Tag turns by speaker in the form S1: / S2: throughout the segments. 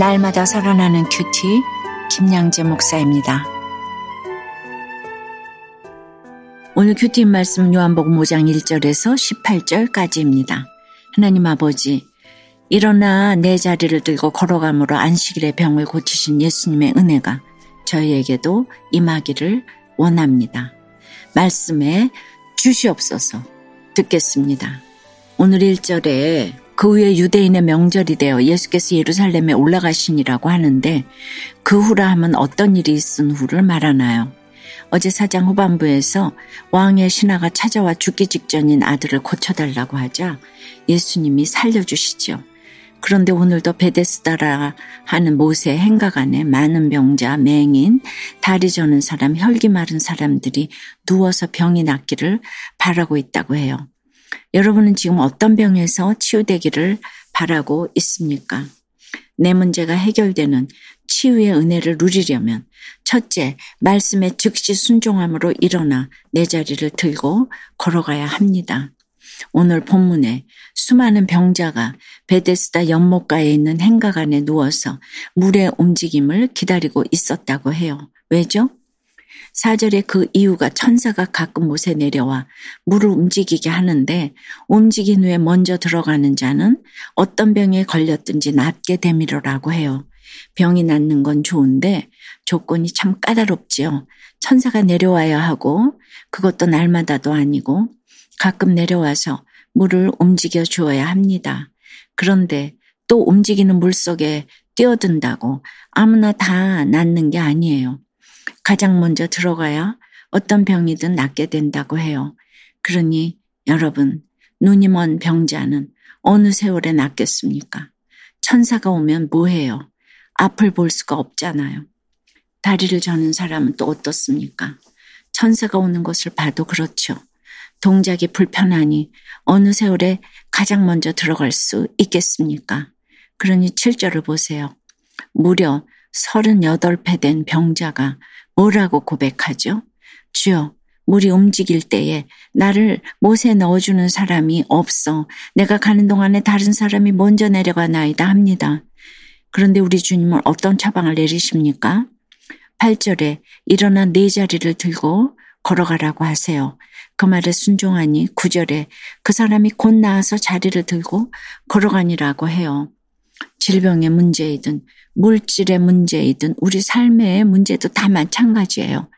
S1: 날마다 살아나는 큐티 김양재 목사입니다. 오늘 큐티 말씀 요한복음 5장 1절에서 18절까지입니다. 하나님 아버지 일어나 내 자리를 들고 걸어감으로 안식일의 병을 고치신 예수님의 은혜가 저희에게도 임하기를 원합니다. 말씀에 주시옵소서 듣겠습니다. 오늘 1절에 그 후에 유대인의 명절이 되어 예수께서 예루살렘에 올라가시니라고 하는데 그 후라 하면 어떤 일이 있은 후를 말하나요? 어제 사장 후반부에서 왕의 신하가 찾아와 죽기 직전인 아들을 고쳐달라고 하자 예수님이 살려주시죠. 그런데 오늘도 베데스다라 하는 모세 행각 안에 많은 병자, 맹인, 다리 저는 사람, 혈기 마른 사람들이 누워서 병이 낫기를 바라고 있다고 해요. 여러분은 지금 어떤 병에서 치유되기를 바라고 있습니까? 내 문제가 해결되는 치유의 은혜를 누리려면 첫째, 말씀에 즉시 순종함으로 일어나 내 자리를 들고 걸어가야 합니다. 오늘 본문에 수많은 병자가 베데스다 연못가에 있는 행각 안에 누워서 물의 움직임을 기다리고 있었다고 해요. 왜죠? 사절에 그 이유가 천사가 가끔 못에 내려와 물을 움직이게 하는데 움직인 후에 먼저 들어가는 자는 어떤 병에 걸렸든지 낫게 되미로라고 해요. 병이 낫는 건 좋은데 조건이 참 까다롭지요. 천사가 내려와야 하고 그것도 날마다도 아니고 가끔 내려와서 물을 움직여 주어야 합니다. 그런데 또 움직이는 물 속에 뛰어든다고 아무나 다 낫는 게 아니에요. 가장 먼저 들어가야 어떤 병이든 낫게 된다고 해요. 그러니 여러분, 눈이 먼 병자는 어느 세월에 낫겠습니까? 천사가 오면 뭐해요? 앞을 볼 수가 없잖아요. 다리를 저는 사람은 또 어떻습니까? 천사가 오는 것을 봐도 그렇죠. 동작이 불편하니 어느 세월에 가장 먼저 들어갈 수 있겠습니까? 그러니 7절을 보세요. 무려 38배 된 병자가 뭐라고 고백하죠? 주여, 물이 움직일 때에 나를 못에 넣어주는 사람이 없어. 내가 가는 동안에 다른 사람이 먼저 내려가 나이다 합니다. 그런데 우리 주님은 어떤 처방을 내리십니까? 8절에 일어나 네 자리를 들고 걸어가라고 하세요. 그 말에 순종하니 9절에 그 사람이 곧 나와서 자리를 들고 걸어가니라고 해요. 질병의 문제이든 물질의 문제이든 우리 삶의 문제도 다 마찬가지예요.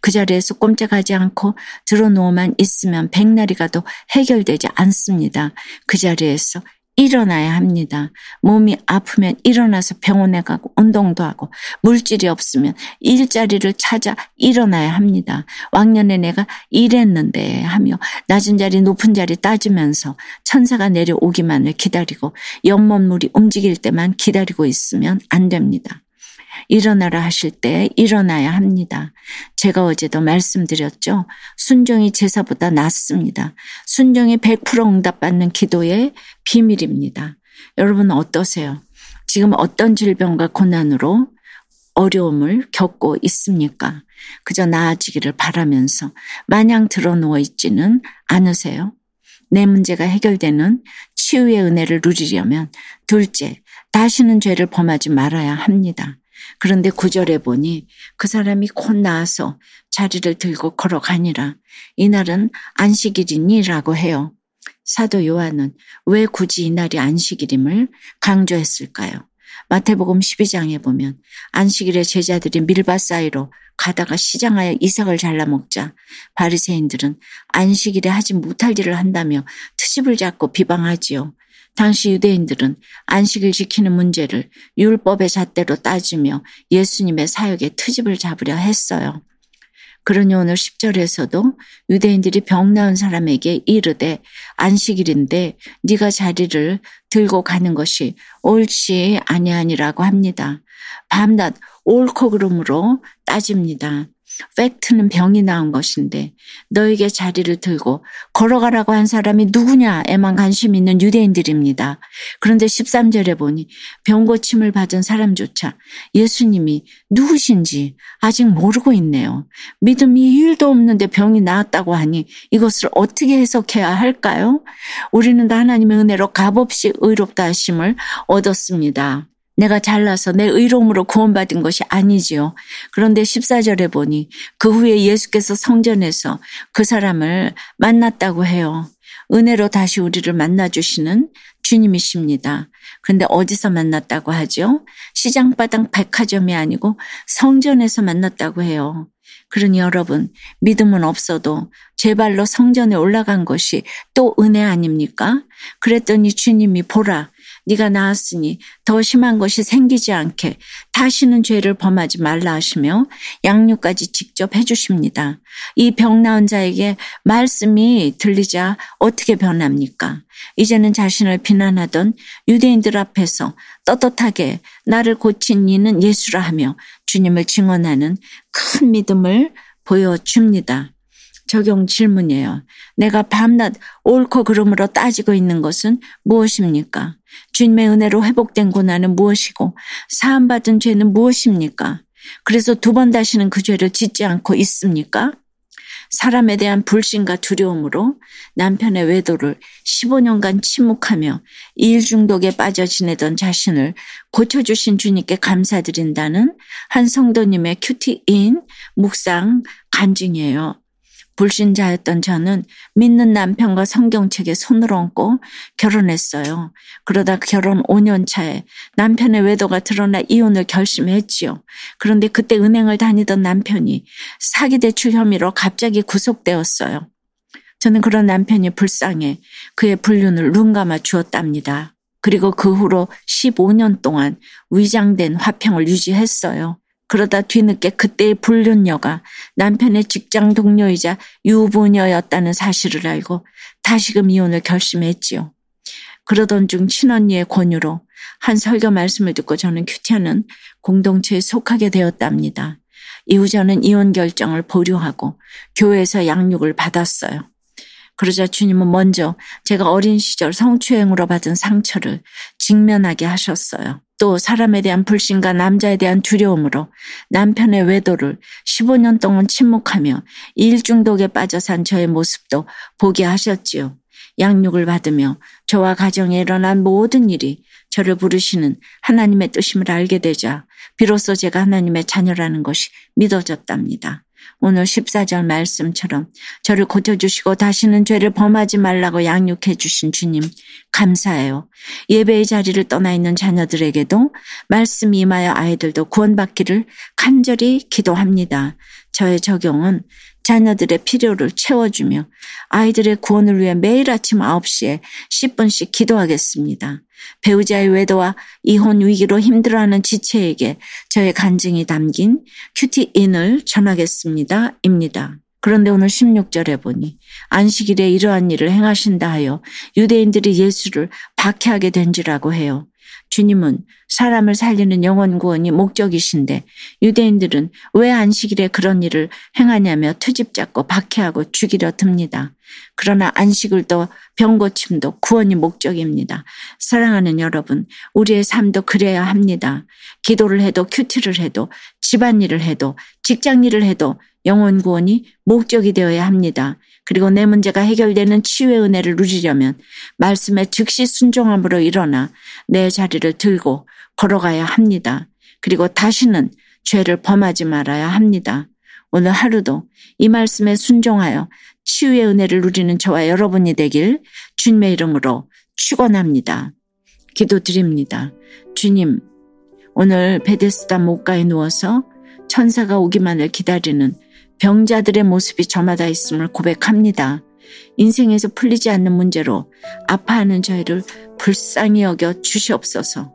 S1: 그 자리에서 꼼짝하지 않고 들어놓으만 있으면 백날이 가도 해결되지 않습니다. 그 자리에서 일어나야 합니다. 몸이 아프면 일어나서 병원에 가고 운동도 하고 물질이 없으면 일자리를 찾아 일어나야 합니다. 왕년에 내가 일했는데 하며 낮은 자리 높은 자리 따지면서 천사가 내려오기만을 기다리고 연못물이 움직일 때만 기다리고 있으면 안 됩니다. 일어나라 하실 때 일어나야 합니다. 제가 어제도 말씀드렸죠. 순종이 제사보다 낫습니다. 순종이 100% 응답받는 기도의 비밀입니다. 여러분 어떠세요? 지금 어떤 질병과 고난으로 어려움을 겪고 있습니까? 그저 나아지기를 바라면서 마냥 드러누워 있지는 않으세요? 내 문제가 해결되는 치유의 은혜를 누리려면 둘째, 다시는 죄를 범하지 말아야 합니다. 그런데 구절에 보니 그 사람이 곧 나와서 자리를 들고 걸어가니라. 이날은 안식일이니라고 해요. 사도 요한은 왜 굳이 이날이 안식일임을 강조했을까요? 마태복음 12장에 보면 안식일에 제자들이 밀밭 사이로 가다가 시장하여 이삭을 잘라 먹자 바리새인들은 안식일에 하지 못할 일을 한다며 트집을 잡고 비방하지요. 당시 유대인들은 안식을 지키는 문제를 율법의 잣대로 따지며 예수님의 사역에 트집을 잡으려 했어요. 그러니 오늘 10절에서도 유대인들이 병 나은 사람에게 이르되 안식일인데 네가 자리를 들고 가는 것이 옳지 아니하니라고 합니다. 밤낮 옳고 그름으로 따집니다. 팩트는 병이 나은 것인데 너에게 자리를 들고 걸어가라고 한 사람이 누구냐에만 관심 있는 유대인들입니다. 그런데 13절에 보니 병 고침을 받은 사람조차 예수님이 누구신지 아직 모르고 있네요. 믿음이 1도 없는데 병이 나았다고 하니 이것을 어떻게 해석해야 할까요? 우리는 다 하나님의 은혜로 값없이 의롭다 하심을 얻었습니다. 내가 잘나서 내 의로움으로 구원받은 것이 아니지요. 그런데 14절에 보니 그 후에 예수께서 성전에서 그 사람을 만났다고 해요. 은혜로 다시 우리를 만나주시는 주님이십니다. 그런데 어디서 만났다고 하죠? 시장바닥 백화점이 아니고 성전에서 만났다고 해요. 그러니 여러분, 믿음은 없어도 제 발로 성전에 올라간 것이 또 은혜 아닙니까? 그랬더니 주님이 보라, 네가 나았으니 더 심한 것이 생기지 않게 다시는 죄를 범하지 말라 하시며 양육까지 직접 해주십니다. 이 병 나은 자에게 말씀이 들리자 어떻게 변합니까? 이제는 자신을 비난하던 유대인들 앞에서 떳떳하게 나를 고친 이는 예수라 하며 주님을 증언하는 큰 믿음을 보여줍니다. 적용 질문이에요. 내가 밤낮 옳고 그름으로 따지고 있는 것은 무엇입니까? 주님의 은혜로 회복된 고난은 무엇이고 사함받은 죄는 무엇입니까? 그래서 두 번 다시는 그 죄를 짓지 않고 있습니까? 사람에 대한 불신과 두려움으로 남편의 외도를 15년간 침묵하며 일 중독에 빠져 지내던 자신을 고쳐주신 주님께 감사드린다는 한 성도님의 큐티인 묵상 간증이에요. 불신자였던 저는 믿는 남편과 성경책에 손을 얹고 결혼했어요. 그러다 결혼 5년 차에 남편의 외도가 드러나 이혼을 결심했지요. 그런데 그때 은행을 다니던 남편이 사기 대출 혐의로 갑자기 구속되었어요. 저는 그런 남편이 불쌍해 그의 불륜을 눈 감아 주었답니다. 그리고 그 후로 15년 동안 위장된 화평을 유지했어요. 그러다 뒤늦게 그때의 불륜녀가 남편의 직장 동료이자 유부녀였다는 사실을 알고 다시금 이혼을 결심했지요. 그러던 중 친언니의 권유로 한 설교 말씀을 듣고 저는 큐티하는 공동체에 속하게 되었답니다. 이후 저는 이혼 결정을 보류하고 교회에서 양육을 받았어요. 그러자 주님은 먼저 제가 어린 시절 성추행으로 받은 상처를 직면하게 하셨어요. 또 사람에 대한 불신과 남자에 대한 두려움으로 남편의 외도를 15년 동안 침묵하며 일 중독에 빠져 산 저의 모습도 보게 하셨지요. 양육을 받으며 저와 가정에 일어난 모든 일이 저를 부르시는 하나님의 뜻임을 알게 되자 비로소 제가 하나님의 자녀라는 것이 믿어졌답니다. 오늘 14절 말씀처럼 저를 고쳐주시고 다시는 죄를 범하지 말라고 양육해 주신 주님 감사해요. 예배의 자리를 떠나 있는 자녀들에게도 말씀이 임하여 아이들도 구원받기를 간절히 기도합니다. 저의 적용은 자녀들의 필요를 채워주며 아이들의 구원을 위해 매일 아침 9시에 10분씩 기도하겠습니다. 배우자의 외도와 이혼 위기로 힘들어하는 지체에게 저의 간증이 담긴 큐티인을 전하겠습니다. 입니다. 그런데 오늘 16절에 보니 안식일에 이러한 일을 행하신다 하여 유대인들이 예수를 박해하게 된지라고 해요. 주님은 사람을 살리는 영원 구원이 목적이신데 유대인들은 왜 안식일에 그런 일을 행하냐며 트집 잡고 박해하고 죽이려 듭니다. 그러나 안식을도 병고침도 구원이 목적입니다. 사랑하는 여러분, 우리의 삶도 그래야 합니다. 기도를 해도 큐티를 해도 집안일을 해도 직장일을 해도 영원 구원이 목적이 되어야 합니다. 그리고 내 문제가 해결되는 치유의 은혜를 누리려면 말씀에 즉시 순종함으로 일어나 내 자리를 들고 걸어가야 합니다. 그리고 다시는 죄를 범하지 말아야 합니다. 오늘 하루도 이 말씀에 순종하여 치유의 은혜를 누리는 저와 여러분이 되길 주님의 이름으로 축원합니다. 기도드립니다. 주님, 오늘 베데스다 목가에 누워서 천사가 오기만을 기다리는 병자들의 모습이 저마다 있음을 고백합니다. 인생에서 풀리지 않는 문제로 아파하는 저희를 불쌍히 여겨 주시옵소서.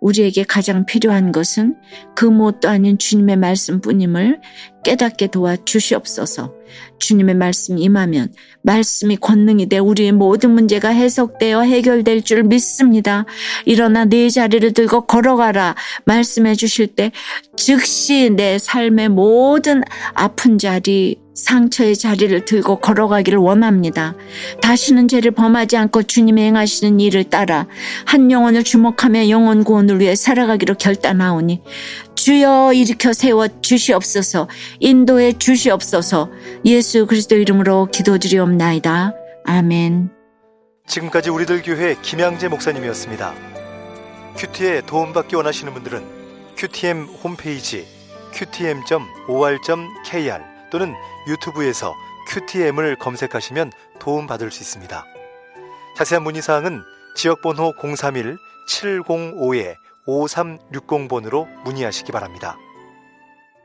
S1: 우리에게 가장 필요한 것은 그 무엇도 아닌 주님의 말씀뿐임을 깨닫게 도와 주시옵소서. 주님의 말씀이 임하면 말씀이 권능이 돼 우리의 모든 문제가 해석되어 해결될 줄 믿습니다. 일어나 네 자리를 들고 걸어가라 말씀해 주실 때 즉시 내 삶의 모든 아픈 자리 상처의 자리를 들고 걸어가기를 원합니다. 다시는 죄를 범하지 않고 주님의 행하시는 일을 따라 한 영혼을 주목하며 영혼 구원을 위해 살아가기로 결단하오니 주여 일으켜 세워 주시옵소서 인도해 주시옵소서 예수 그리스도 이름으로 기도드리옵나이다. 아멘.
S2: 지금까지 우리들 교회 김양재 목사님이었습니다. 큐티에 도움받기 원하시는 분들은 큐티엠 홈페이지 qtm.or.kr 또는 유튜브에서 큐티엠을 검색하시면 도움받을 수 있습니다. 자세한 문의사항은 지역번호 031-705-5360번으로 문의하시기 바랍니다.